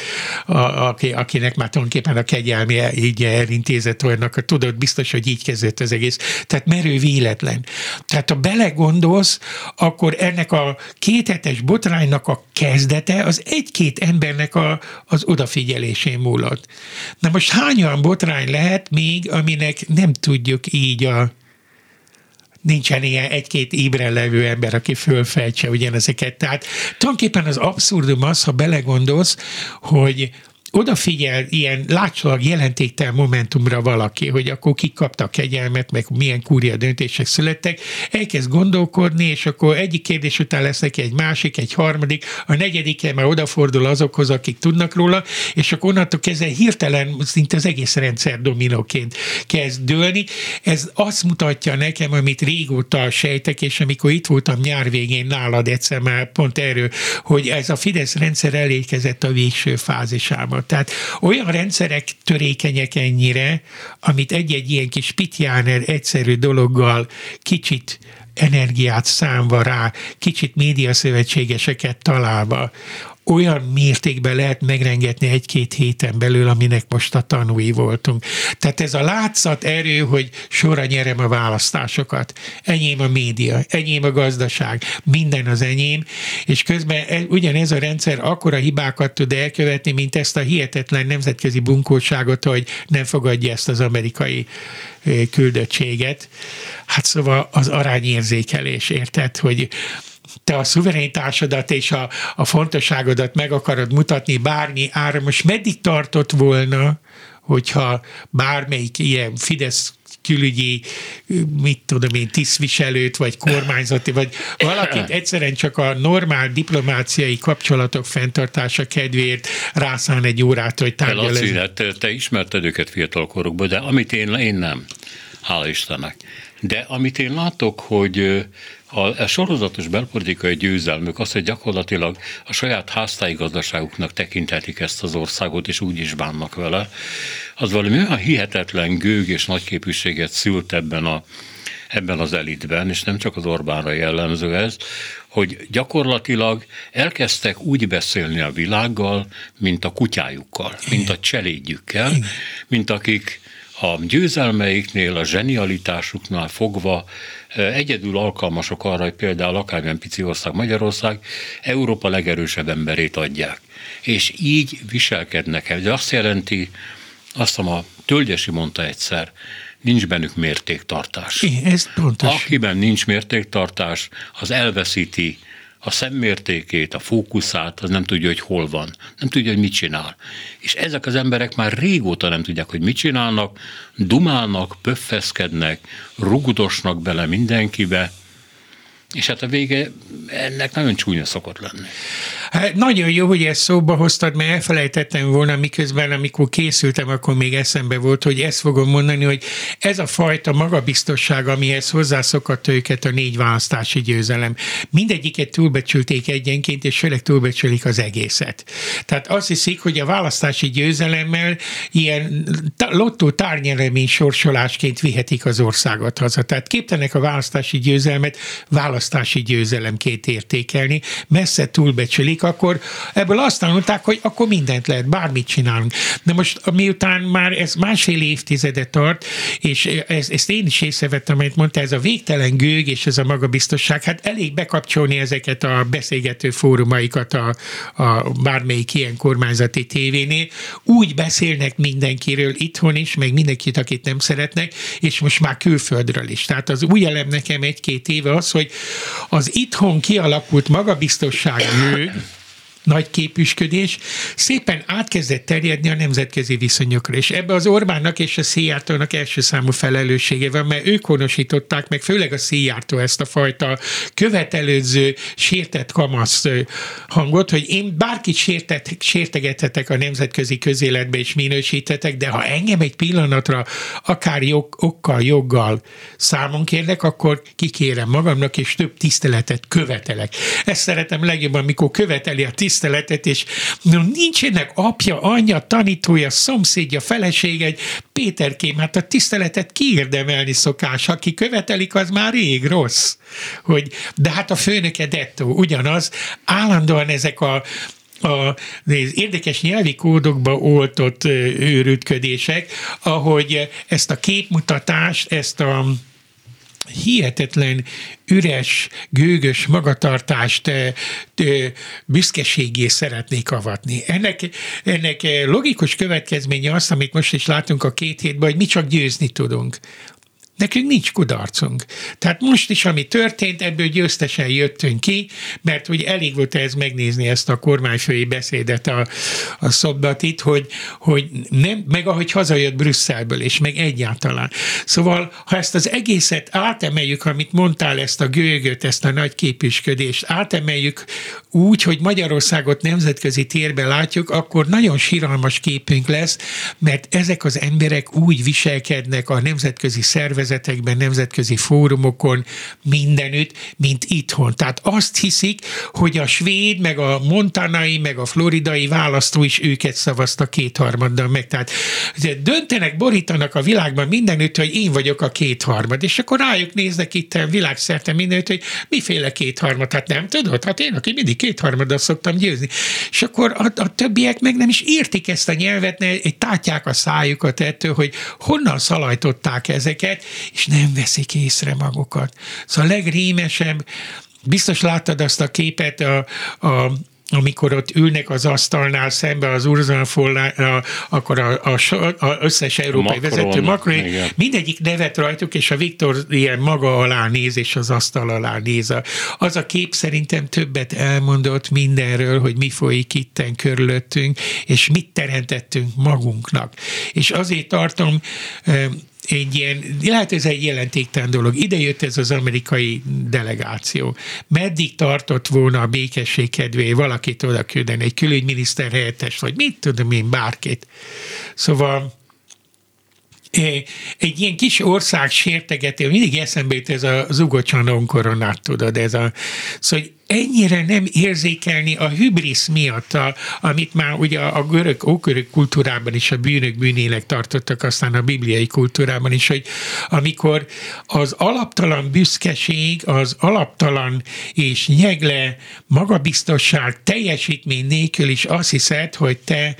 a, aki, akinek már tulajdonképpen a kegyelmi így elintézett olyannak, tudod, biztos, hogy így kezdett az egész. Tehát merő véletlen. Tehát ha belegondolsz, akkor ennek a kéthetes botránynak a kezdete az egy-két embernek a, az odafigyelésén múlott. Na most hány olyan botrány lehet, lehet még, aminek nem tudjuk így a nincsen ilyen egy-két ébren levő ember, aki fölfejtse ugyanezeket. Tehát tulajdonképpen az abszurdum az, ha belegondolsz, hogy odafigyel ilyen látszólag jelentéktelen momentumra valaki, hogy akkor kik kaptak kegyelmet, meg milyen kúria döntések születtek, elkezd gondolkodni, és akkor egyik kérdés után lesz neki egy másik, egy harmadik, a negyedikre már odafordul azokhoz, akik tudnak róla, és akkor onnantól kezdve hirtelen szinte az egész rendszer dominóként kezd dőlni. Ez azt mutatja nekem, amit régóta sejtek, és amikor itt voltam nyár végén nálad egyszer már pont erről, hogy ez a Fidesz rendszer elékezett a végső fázisába. Tehát olyan rendszerek törékenyek ennyire, amit egy-egy ilyen kis pitjáner egyszerű dologgal kicsit energiát számva rá, kicsit médiaszövetségeseket találva, olyan mértékben lehet megrengetni egy-két héten belül, aminek most a tanúi voltunk. Tehát ez a látszat erő, hogy sorra nyerem a választásokat. Enyém a média, enyém a gazdaság, minden az enyém, és közben e, ugyanez a rendszer akkora hibákat tud elkövetni, mint ezt a hihetetlen nemzetközi bunkóságot, hogy nem fogadja ezt az amerikai küldöttséget. Hát szóval az arányérzékelés, érted, hogy te a szuverenitásodat és a, a fontosságodat meg akarod mutatni bármi ára, most meddig tartott volna, hogyha bármelyik ilyen Fidesz külügyi, mit tudom én, tisztviselőt, vagy kormányzati, vagy valakit egyszerűen csak a normál diplomáciai kapcsolatok fenntartása kedvéért rászán egy órát, hogy tárgyal. Hát te ismerted őket fiatalkorukban, de amit én, én nem, hála Istennek. De amit én látok, hogy a, a sorozatos belpolitikai győzelmük az, hogy gyakorlatilag a saját háztáji gazdaságuknak tekintetik ezt az országot, és úgy is bánnak vele, az valami olyan hihetetlen gőg és nagyképűséget szült ebben a ebben az elitben, és nem csak az Orbánra jellemző ez, hogy gyakorlatilag elkezdtek úgy beszélni a világgal, mint a kutyájukkal, mint a cselédjükkel, mint akik a győzelmeiknél, a zsenialitásuknál fogva egyedül alkalmasok arra, hogy például akármilyen pici ország Magyarország Európa legerősebb emberét adják. És így viselkednek el. De azt jelenti, azt a Tölgyesi mondta egyszer, nincs bennük mértéktartás. Ez pontos. Akiben nincs mértéktartás, az elveszíti a szemmértékét, a fókuszát, az nem tudja, hogy hol van, nem tudja, hogy mit csinál. És ezek az emberek már régóta nem tudják, hogy mit csinálnak, dumálnak, pöffeszkednek, rugudosnak bele mindenkibe, és hát a vége ennek nagyon csúnya szokott lenni. Hát nagyon jó, hogy ezt szóba hoztad, mert elfelejtettem volna, miközben amikor készültem, akkor még eszembe volt, hogy ezt fogom mondani, hogy ez a fajta magabiztosság, amihez hozzászokott őket a négy választási győzelem, mindegyiket túlbecsülték egyenként, és főleg túlbecsülik az egészet. Tehát azt hiszik, hogy a választási győzelemmel ilyen lottó tárnyelemény sorsolásként vihetik az országot haza. Tehát képtenek a választási győzelmet választási győzelemként értékelni, messze túlbecsülik, akkor ebből azt tanulták, hogy akkor mindent lehet, bármit csinálunk. De most miután már ez másfél évtizede tart, és ezt, ezt én is észrevettem, amit mondta, ez a végtelen gőg és ez a magabiztosság, hát elég bekapcsolni ezeket a beszélgető fórumaikat a, a bármelyik ilyen kormányzati tévénél. Úgy beszélnek mindenkiről itthon is, meg mindenkit, akit nem szeretnek, és most már külföldről is. Tehát az új elem nekem egy-két éve az, hogy az itthon kialakult magabiztosság gőg, nagy képüsködés szépen átkezdett terjedni a nemzetközi viszonyokra, és ebbe az Orbánnak és a Szijjártónak első számú felelőssége van, mert ők honosították meg, főleg a Szijjártó ezt a fajta követelőző, sértett kamasz hangot, hogy én bárkit sértet, sértegethetek a nemzetközi közéletbe és minősítetek, de ha engem egy pillanatra akár jog, okkal, joggal számon kérnek, akkor kikérem magamnak, és több tiszteletet követelek. Ezt szeretem legjobban, amikor követeli a tiszteletet, tiszteletet, és nincsenek apja, anyja, tanítója, szomszédja, feleség, egy Péterkém, hát a tiszteletet kiérdemelni szokás, aki követelik, az már rég rossz. Hogy, de hát a főnöke dettó, ugyanaz, állandóan ezek a a érdekes nyelvi kódokba oltott őrütködések, ahogy ezt a képmutatást, ezt a hihetetlen üres, gőgös magatartást büszkeségé szeretnék avatni. Ennek, ennek logikus következménye az, amit most is látunk a két hétben, hogy mi csak győzni tudunk. Nekünk nincs kudarcunk. Tehát most is, ami történt, ebből győztesen jöttünk ki, mert hogy elég volt ez megnézni ezt a kormányfői beszédet a, a szobbatit, hogy, hogy nem, meg ahogy hazajött Brüsszelből, és meg egyáltalán. Szóval, ha ezt az egészet átemeljük, amit mondtál, ezt a gőgöt, ezt a nagy képüsködést, átemeljük úgy, hogy Magyarországot nemzetközi térben látjuk, akkor nagyon síralmas képünk lesz, mert ezek az emberek úgy viselkednek a nemzetközi szervezetek, szervezetekben, nemzetközi fórumokon, mindenütt, mint itthon. Tehát azt hiszik, hogy a svéd, meg a montanai, meg a floridai választó is őket szavazta kétharmaddal meg. Tehát döntenek, borítanak a világban mindenütt, hogy én vagyok a kétharmad, és akkor rájuk néznek itt világszerte mindenütt, hogy miféle kétharmad, hát nem tudod? Hát én, aki mindig kétharmaddal szoktam győzni. És akkor a, a többiek meg nem is értik ezt a nyelvet, ne, tátják a szájukat ettől, hogy honnan szalajtották ezeket, és nem veszik észre magukat. Szóval a legrémesebb, biztos láttad azt a képet a, a amikor ott ülnek az asztalnál szembe az Urzan akkor a, a, a összes európai Macron, vezető Macron, igen. mindegyik nevet rajtuk, és a Viktor ilyen maga alá néz, és az asztal alá néz. Az a kép szerintem többet elmondott mindenről, hogy mi folyik itten körülöttünk, és mit teremtettünk magunknak. És azért tartom egy ilyen, lehet ez egy jelentéktelen dolog. Ide jött ez az amerikai delegáció. Meddig tartott volna a békesség kedvé valakit oda küldeni, egy külügyminiszter helyettes, vagy mit tudom én, bárkit. Szóval egy ilyen kis ország sértegető, mindig eszembe jut ez a Zugocsanon koronát, tudod, ez a, szóval ennyire nem érzékelni a hübrisz miatt, a, amit már ugye a görög, ókörök kultúrában is a bűnök bűnélek tartottak, aztán a bibliai kultúrában is, hogy amikor az alaptalan büszkeség, az alaptalan és nyegle magabiztosság teljesítmény nélkül is azt hiszed, hogy te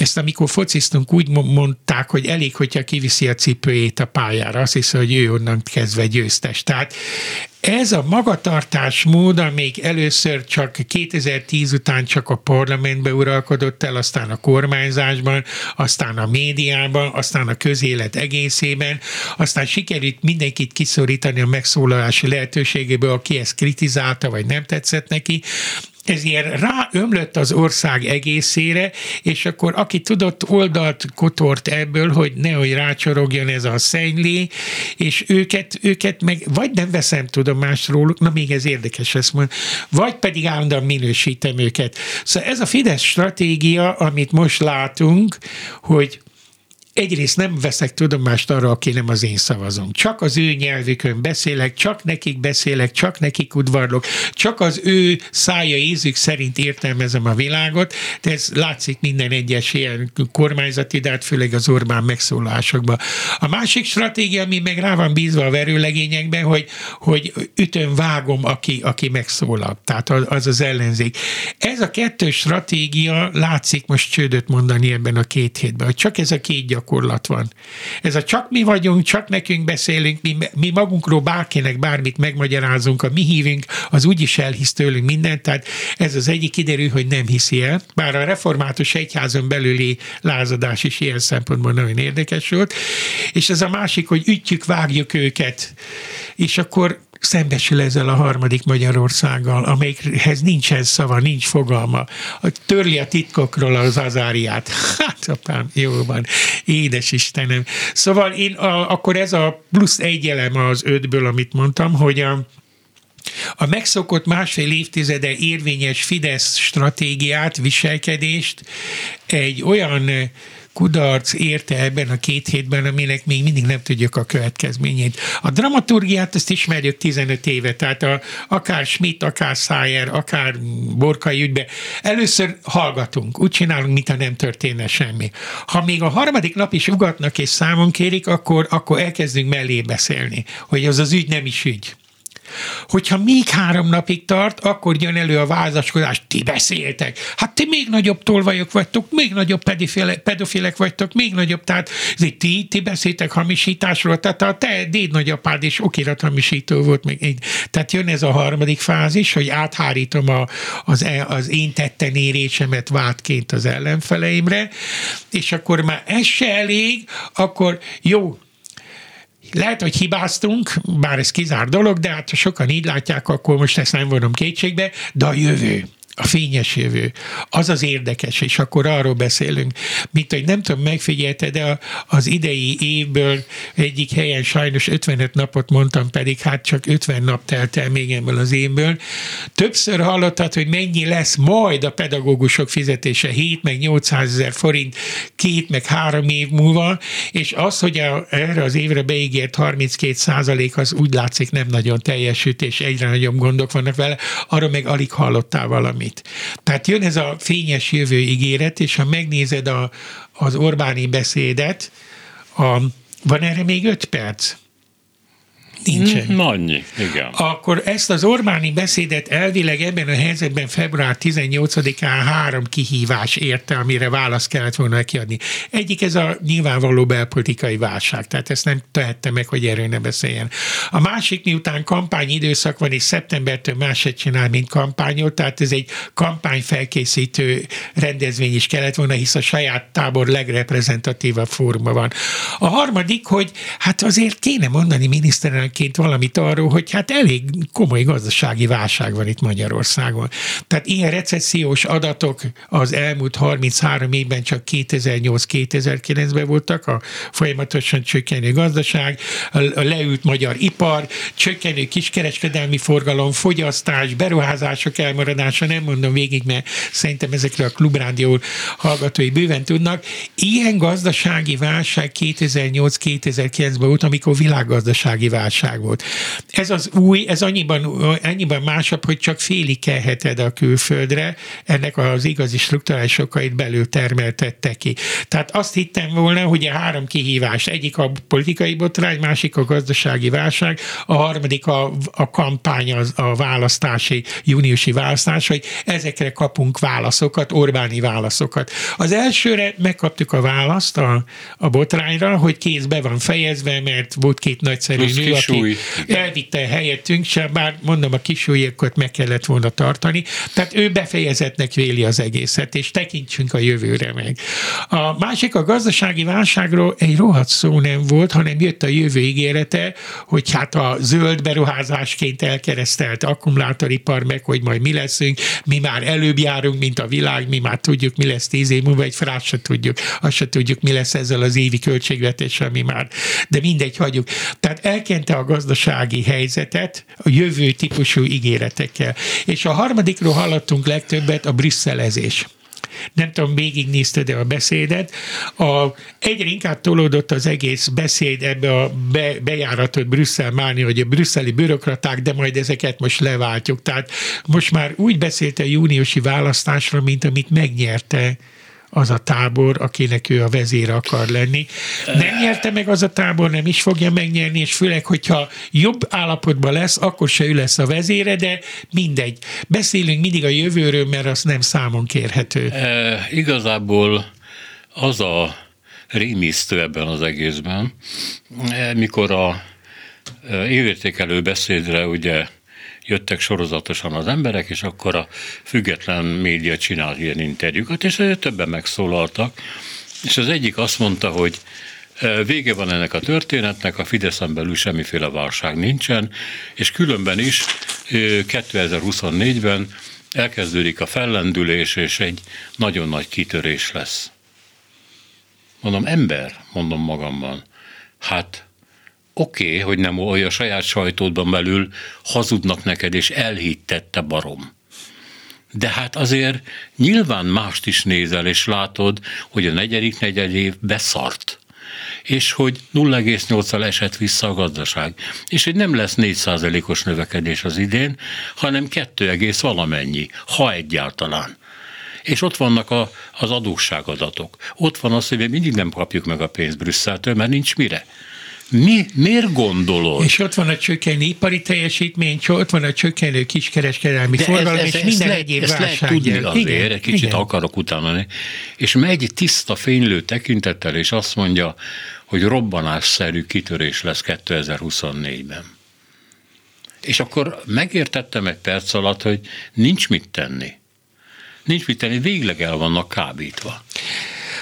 ezt amikor fociztunk, úgy mondták, hogy elég, hogyha kiviszi a cipőjét a pályára, azt hiszi, hogy ő onnan kezdve győztes. Tehát ez a magatartás mód, amíg először csak 2010 után csak a parlamentbe uralkodott el, aztán a kormányzásban, aztán a médiában, aztán a közélet egészében, aztán sikerült mindenkit kiszorítani a megszólalási lehetőségéből, aki ezt kritizálta, vagy nem tetszett neki, ez ilyen ráömlött az ország egészére, és akkor aki tudott, oldalt kotort ebből, hogy nehogy rácsorogjon ez a szenylé, és őket, őket meg vagy nem veszem tudomásról, na még ez érdekes ezt mond, vagy pedig állandóan minősítem őket. Szóval ez a Fidesz stratégia, amit most látunk, hogy egyrészt nem veszek tudomást arra, aki nem az én szavazom. Csak az ő nyelvükön beszélek, csak nekik beszélek, csak nekik udvarlok, csak az ő szája ízük szerint értelmezem a világot, de ez látszik minden egyes ilyen kormányzati, de hát főleg az Orbán megszólásokban. A másik stratégia, ami meg rá van bízva a verőlegényekben, hogy, hogy ütön vágom, aki, aki megszólal. Tehát az az ellenzék. Ez a kettős stratégia látszik most csődöt mondani ebben a két hétben, hogy csak ez a két gyakorlat gyakorlat van. Ez a csak mi vagyunk, csak nekünk beszélünk, mi, mi magunkról bárkinek bármit megmagyarázunk, a mi hívünk, az úgyis elhisz tőlünk mindent, tehát ez az egyik kiderül, hogy nem hiszi el, bár a református egyházon belüli lázadás is ilyen szempontból nagyon érdekes volt, és ez a másik, hogy ütjük, vágjuk őket, és akkor szembesül ezzel a harmadik Magyarországgal, amelyikhez nincsen szava, nincs fogalma. Törli a titkokról az azáriát. Hát apám, jó van. Édes Istenem. Szóval én a, akkor ez a plusz egy elem az ötből, amit mondtam, hogy a, a megszokott másfél évtizede érvényes Fidesz stratégiát, viselkedést egy olyan kudarc érte ebben a két hétben, aminek még mindig nem tudjuk a következményét. A dramaturgiát ezt ismerjük 15 éve, tehát a, akár Schmidt, akár Szájer, akár Borkai ügybe. Először hallgatunk, úgy csinálunk, mintha nem történne semmi. Ha még a harmadik nap is ugatnak és számon kérik, akkor, akkor elkezdünk mellé beszélni, hogy az az ügy nem is ügy. Hogyha még három napig tart, akkor jön elő a vázaskodás, ti beszéltek. Hát ti még nagyobb tolvajok vagytok, még nagyobb pedofilek, pedofilek vagytok, még nagyobb, tehát ti, ti beszéltek hamisításról, tehát a te déd nagyapád is okirathamisító volt még. Így. Tehát jön ez a harmadik fázis, hogy áthárítom a, az, e, az én tetten érésemet vádként az ellenfeleimre, és akkor már ez se elég, akkor jó, lehet, hogy hibáztunk, bár ez kizár dolog, de hát ha sokan így látják, akkor most ezt nem vonom kétségbe, de a jövő a fényes jövő, az az érdekes, és akkor arról beszélünk, mint hogy nem tudom, megfigyelte, de az idei évből egyik helyen sajnos 55 napot mondtam, pedig hát csak 50 nap telt el még ebből az évből. Többször hallottad, hogy mennyi lesz majd a pedagógusok fizetése? 7 meg 800 ezer forint két meg három év múlva, és az, hogy a, erre az évre beígért 32 százalék, az úgy látszik nem nagyon teljesült, és egyre nagyobb gondok vannak vele, arra meg alig hallottál valamit. Tehát jön ez a fényes jövő ígéret, és ha megnézed a, az Orbáni beszédet, a, van erre még öt perc? Nincsen. Mm, annyi, igen. Akkor ezt az Orbáni beszédet elvileg ebben a helyzetben február 18-án három kihívás érte, amire választ kellett volna kiadni. Egyik ez a nyilvánvaló belpolitikai válság, tehát ezt nem tehette meg, hogy erről ne beszéljen. A másik, miután kampányidőszak van, és szeptembertől másod csinál, mint kampányot, tehát ez egy kampányfelkészítő rendezvény is kellett volna, hisz a saját tábor legreprezentatívabb fóruma van. A harmadik, hogy hát azért kéne mondani miniszterelnök óránként valamit arról, hogy hát elég komoly gazdasági válság van itt Magyarországon. Tehát ilyen recessziós adatok az elmúlt 33 évben csak 2008-2009-ben voltak, a folyamatosan csökkenő gazdaság, a leült magyar ipar, csökkenő kiskereskedelmi forgalom, fogyasztás, beruházások elmaradása, nem mondom végig, mert szerintem ezekről a klubrádió hallgatói bőven tudnak. Ilyen gazdasági válság 2008-2009-ben volt, amikor világgazdasági válság válság volt. Ez az új, ez annyiban, annyiban másabb, hogy csak félig kelheted a külföldre, ennek az igazi struktúrális okait belül termeltette ki. Tehát azt hittem volna, hogy a három kihívás, egyik a politikai botrány, másik a gazdasági válság, a harmadik a, a kampány, a, a választási, júniusi választás, hogy ezekre kapunk válaszokat, Orbáni válaszokat. Az elsőre megkaptuk a választ a, a botrányra, hogy kézbe van fejezve, mert volt két nagyszerű nő, kisúly. aki elvitte helyettünk, sem bár mondom, a kisúlyékot meg kellett volna tartani. Tehát ő befejezetnek véli az egészet, és tekintsünk a jövőre meg. A másik a gazdasági válságról egy rohadt szó nem volt, hanem jött a jövő ígérete, hogy hát a zöld beruházásként elkeresztelt akkumulátoripar meg, hogy majd mi leszünk, mi már előbb járunk, mint a világ, mi már tudjuk, mi lesz tíz év múlva, egy frát se tudjuk, azt se tudjuk, mi lesz ezzel az évi költségvetéssel, mi már, de mindegy, hagyjuk. Tehát elkente a gazdasági helyzetet a jövő típusú ígéretekkel. És a harmadikról hallottunk legtöbbet a brüsszelezés nem tudom, végignézted-e a beszédet, a, egyre inkább tolódott az egész beszéd ebbe a be, bejáratot Brüsszel máni, hogy a brüsszeli bürokraták, de majd ezeket most leváltjuk. Tehát most már úgy beszélt a júniusi választásra, mint amit megnyerte az a tábor, akinek ő a vezére akar lenni. Nem nyerte meg az a tábor, nem is fogja megnyerni, és főleg, hogyha jobb állapotban lesz, akkor se ő lesz a vezére, de mindegy. Beszélünk mindig a jövőről, mert az nem számon kérhető. E, igazából az a rémisztő ebben az egészben, e, mikor a évértékelő beszédre ugye jöttek sorozatosan az emberek, és akkor a független média csinált ilyen interjúkat, és többen megszólaltak, és az egyik azt mondta, hogy vége van ennek a történetnek, a Fideszen belül semmiféle válság nincsen, és különben is 2024-ben e, elkezdődik a fellendülés, és egy nagyon nagy kitörés lesz. Mondom, ember, mondom magamban, hát oké, okay, hogy nem olyan a saját sajtódban belül hazudnak neked, és elhittette barom. De hát azért nyilván mást is nézel, és látod, hogy a negyedik negyed év beszart és hogy 0,8-al esett vissza a gazdaság, és hogy nem lesz 4%-os növekedés az idén, hanem 2, valamennyi, ha egyáltalán. És ott vannak a, az adósságadatok. Ott van az, hogy mi mindig nem kapjuk meg a pénzt Brüsszeltől, mert nincs mire. Mi, miért gondolod? És ott van a csökkenő ipari teljesítmény, ott van a csökkenő kiskereskedelmi De forgalom, ez, ez, és minden lehet, egyéb ezt lehet tudni azért, igen, egy kicsit igen. akarok utána. És megy tiszta fénylő tekintettel, és azt mondja, hogy robbanásszerű kitörés lesz 2024-ben. És akkor megértettem egy perc alatt, hogy nincs mit tenni. Nincs mit tenni, végleg el vannak kábítva.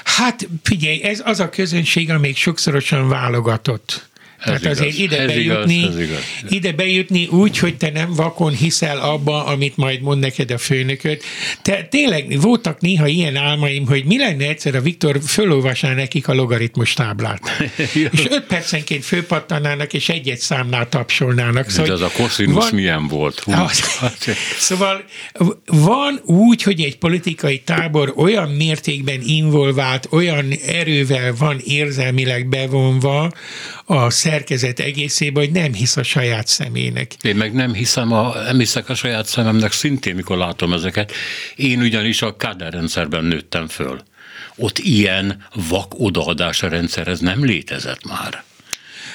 Hát figyelj, ez az a közönség, amelyik sokszorosan válogatott Tehát igaz, azért ide bejutni, igaz, igaz. ide bejutni úgy, hogy te nem vakon hiszel abba, amit majd mond neked a főnököt. Te tényleg voltak néha ilyen álmaim, hogy mi lenne egyszer a Viktor fölolvasná nekik a logaritmus táblát. és öt percenként fölpattanának, és egy-egy számnál tapsolnának. Szóval, De az a koszinusz van, milyen volt? Hú, szóval van úgy, hogy egy politikai tábor olyan mértékben involvált, olyan erővel van érzelmileg bevonva, a szerkezet egészében, hogy nem hisz a saját szemének. Én meg nem hiszem, a, nem hiszek a saját szememnek szintén, mikor látom ezeket. Én ugyanis a Kader rendszerben nőttem föl. Ott ilyen vak odaadás a rendszerhez nem létezett már.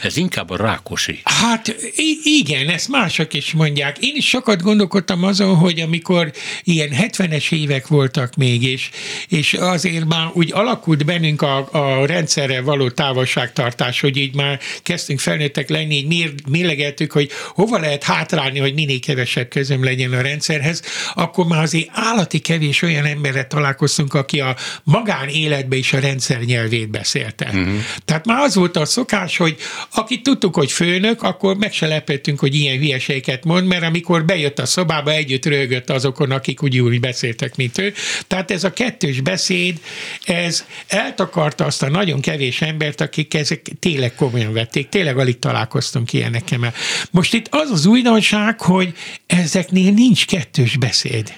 Ez inkább a rákosi. Hát igen, ezt mások is mondják. Én is sokat gondolkodtam azon, hogy amikor ilyen 70-es évek voltak még, és, és azért már úgy alakult bennünk a, a rendszerre való távolságtartás, hogy így már kezdtünk felnőttek lenni, így mélegeltük, hogy hova lehet hátrálni, hogy minél kevesebb közöm legyen a rendszerhez, akkor már azért állati kevés olyan emberre találkoztunk, aki a magánéletbe is a rendszer nyelvét beszélte. Uh-huh. Tehát már az volt a szokás, hogy akit tudtuk, hogy főnök, akkor meg se lepődtünk, hogy ilyen hülyeségeket mond, mert amikor bejött a szobába, együtt rögött azokon, akik úgy úgy beszéltek, mint ő. Tehát ez a kettős beszéd, ez eltakarta azt a nagyon kevés embert, akik ezek tényleg komolyan vették, tényleg alig találkoztunk ilyenekkel. Most itt az az újdonság, hogy ezeknél nincs kettős beszéd.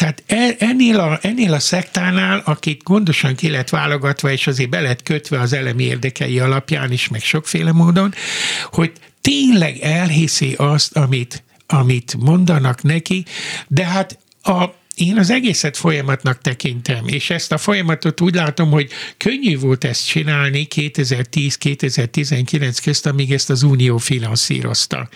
Tehát e, ennél a, ennél a szektánál, akit gondosan ki lett válogatva, és azért be lett kötve az elemi érdekei alapján is, meg sokféle módon, hogy tényleg elhiszi azt, amit, amit mondanak neki, de hát a én az egészet folyamatnak tekintem, és ezt a folyamatot úgy látom, hogy könnyű volt ezt csinálni 2010-2019 közt, amíg ezt az Unió finanszírozta.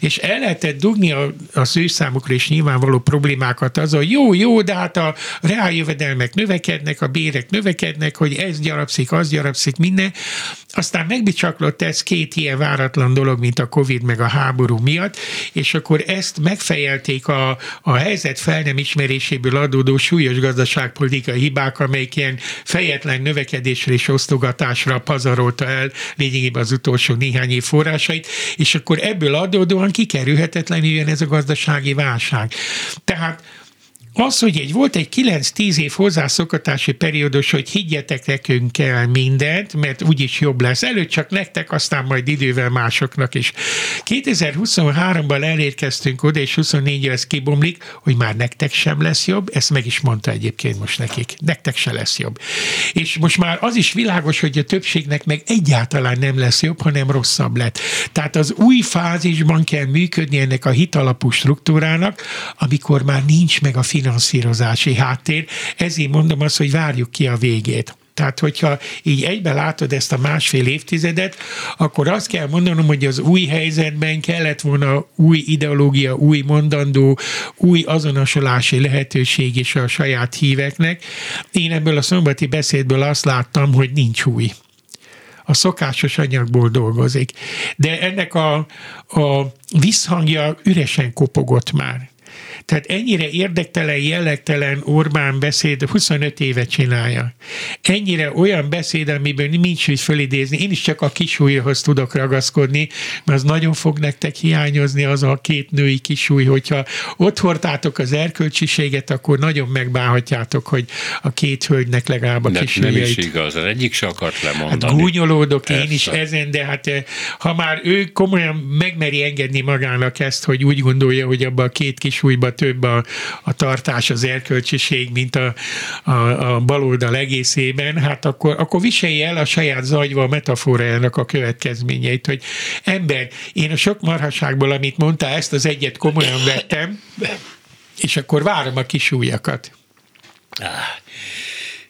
És el lehetett dugni a, az ő számukra is nyilvánvaló problémákat az, hogy jó, jó, de hát a reáljövedelmek növekednek, a bérek növekednek, hogy ez gyarapszik, az gyarapszik, minden. Aztán megbicsaklott ez két ilyen váratlan dolog, mint a Covid meg a háború miatt, és akkor ezt megfejelték a, a helyzet fel nem ismeréséből adódó súlyos gazdaságpolitikai hibák, amelyik ilyen fejetlen növekedésre és osztogatásra pazarolta el lényegében az utolsó néhány év forrásait, és akkor ebből adódóan kikerülhetetlenül jön ez a gazdasági válság. Tehát az, hogy egy volt egy 9-10 év hozzászokatási periódus, hogy higgyetek nekünk el mindent, mert úgyis jobb lesz. Előtt csak nektek, aztán majd idővel másoknak is. 2023-ban elérkeztünk oda, és 24 ez kibomlik, hogy már nektek sem lesz jobb, ezt meg is mondta egyébként most nekik. Nektek se lesz jobb. És most már az is világos, hogy a többségnek meg egyáltalán nem lesz jobb, hanem rosszabb lett. Tehát az új fázisban kell működni ennek a hitalapú struktúrának, amikor már nincs meg a finanszírozás finanszírozási háttér, ezért mondom azt, hogy várjuk ki a végét. Tehát, hogyha így egybe látod ezt a másfél évtizedet, akkor azt kell mondanom, hogy az új helyzetben kellett volna új ideológia, új mondandó, új azonosulási lehetőség is a saját híveknek. Én ebből a szombati beszédből azt láttam, hogy nincs új a szokásos anyagból dolgozik. De ennek a, a visszhangja üresen kopogott már. Tehát ennyire érdektelen, jellegtelen Orbán beszéd 25 éve csinálja. Ennyire olyan beszéd, amiből nincs mit fölidézni. Én is csak a kisúlyhoz tudok ragaszkodni, mert az nagyon fog nektek hiányozni az a két női kisúly, hogyha ott hordtátok az erkölcsiséget, akkor nagyon megbánhatjátok, hogy a két hölgynek legalább a de kisúlyait. Nem is igaz, az egyik se akart lemondani. Hát gúnyolódok Persze. én is ezen, de hát eh, ha már ő komolyan megmeri engedni magának ezt, hogy úgy gondolja, hogy abba a két kisújba több a, a tartás, az erkölcsiség, mint a, a, a baloldal egészében, hát akkor, akkor viselje el a saját zagyva a metaforájának a következményeit, hogy ember, én a sok marhaságból, amit mondtál, ezt az egyet komolyan vettem, és akkor várom a kis újakat.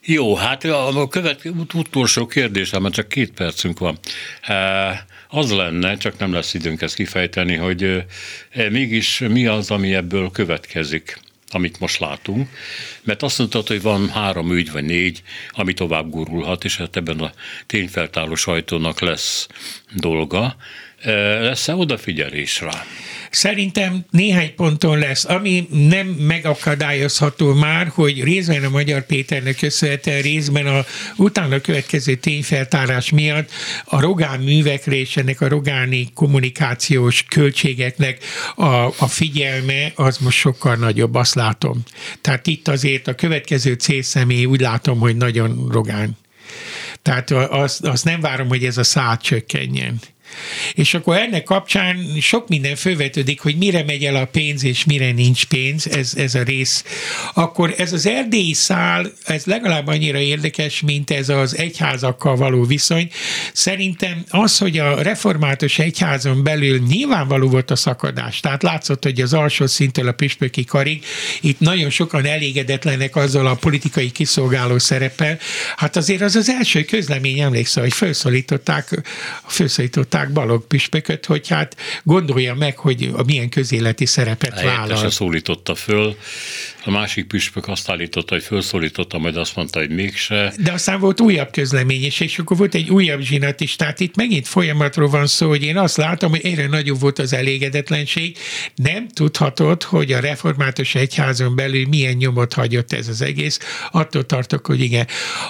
Jó, hát a követ, utolsó kérdés, mert csak két percünk van az lenne, csak nem lesz időnk ezt kifejteni, hogy e, mégis mi az, ami ebből következik amit most látunk, mert azt mondtad, hogy van három ügy vagy négy, ami tovább gurulhat, és hát ebben a tényfeltáró sajtónak lesz dolga. Lesz-e odafigyelés rá? Szerintem néhány ponton lesz, ami nem megakadályozható már, hogy részben a Magyar Péternek köszönhetően, részben a utána következő tényfeltárás miatt a rogán művekre és ennek a rogáni kommunikációs költségeknek a, a figyelme az most sokkal nagyobb, azt látom. Tehát itt azért a következő célszemély úgy látom, hogy nagyon rogán. Tehát azt, azt nem várom, hogy ez a szállt csökkenjen. És akkor ennek kapcsán sok minden fölvetődik, hogy mire megy el a pénz, és mire nincs pénz, ez, ez a rész. Akkor ez az erdélyi szál, ez legalább annyira érdekes, mint ez az egyházakkal való viszony. Szerintem az, hogy a református egyházon belül nyilvánvaló volt a szakadás, tehát látszott, hogy az alsó szintől a püspöki karig, itt nagyon sokan elégedetlenek azzal a politikai kiszolgáló szerepel. Hát azért az az első közlemény, emlékszel, hogy felszólították, felszólították hívták Balog püspököt, hogy hát gondolja meg, hogy a milyen közéleti szerepet vállal. szólította föl, a másik püspök azt állította, hogy felszólította, majd azt mondta, hogy mégse. De aztán volt újabb közlemény, és, és akkor volt egy újabb zsinat is. Tehát itt megint folyamatról van szó, hogy én azt látom, hogy egyre nagyobb volt az elégedetlenség. Nem tudhatod, hogy a református egyházon belül milyen nyomot hagyott ez az egész. Attól tartok, hogy igen.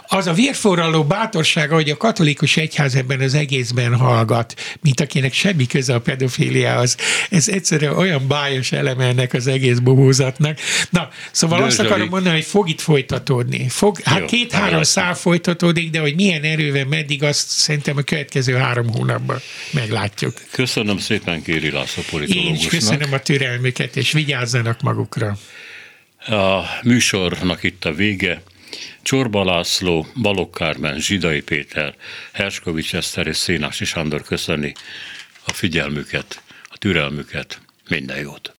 Az a vérforraló bátorsága, hogy a katolikus egyház ebben az egészben hallgat, mint akinek semmi köze a pedofíliához. Ez egyszerűen olyan bájos eleme ennek az egész bohózatnak. Na, Szóval Dörzsöli. azt akarom mondani, hogy fog itt folytatódni. Fog, hát két-három szál folytatódik, de hogy milyen erővel, meddig, azt szerintem a következő három hónapban meglátjuk. Köszönöm szépen Kéri László politológusnak. Én is köszönöm a türelmüket, és vigyázzanak magukra. A műsornak itt a vége. Csorba László, Balogh Kármen, Zsidai Péter, Herskovics Eszter és Szénási Sándor köszöni a figyelmüket, a türelmüket. Minden jót!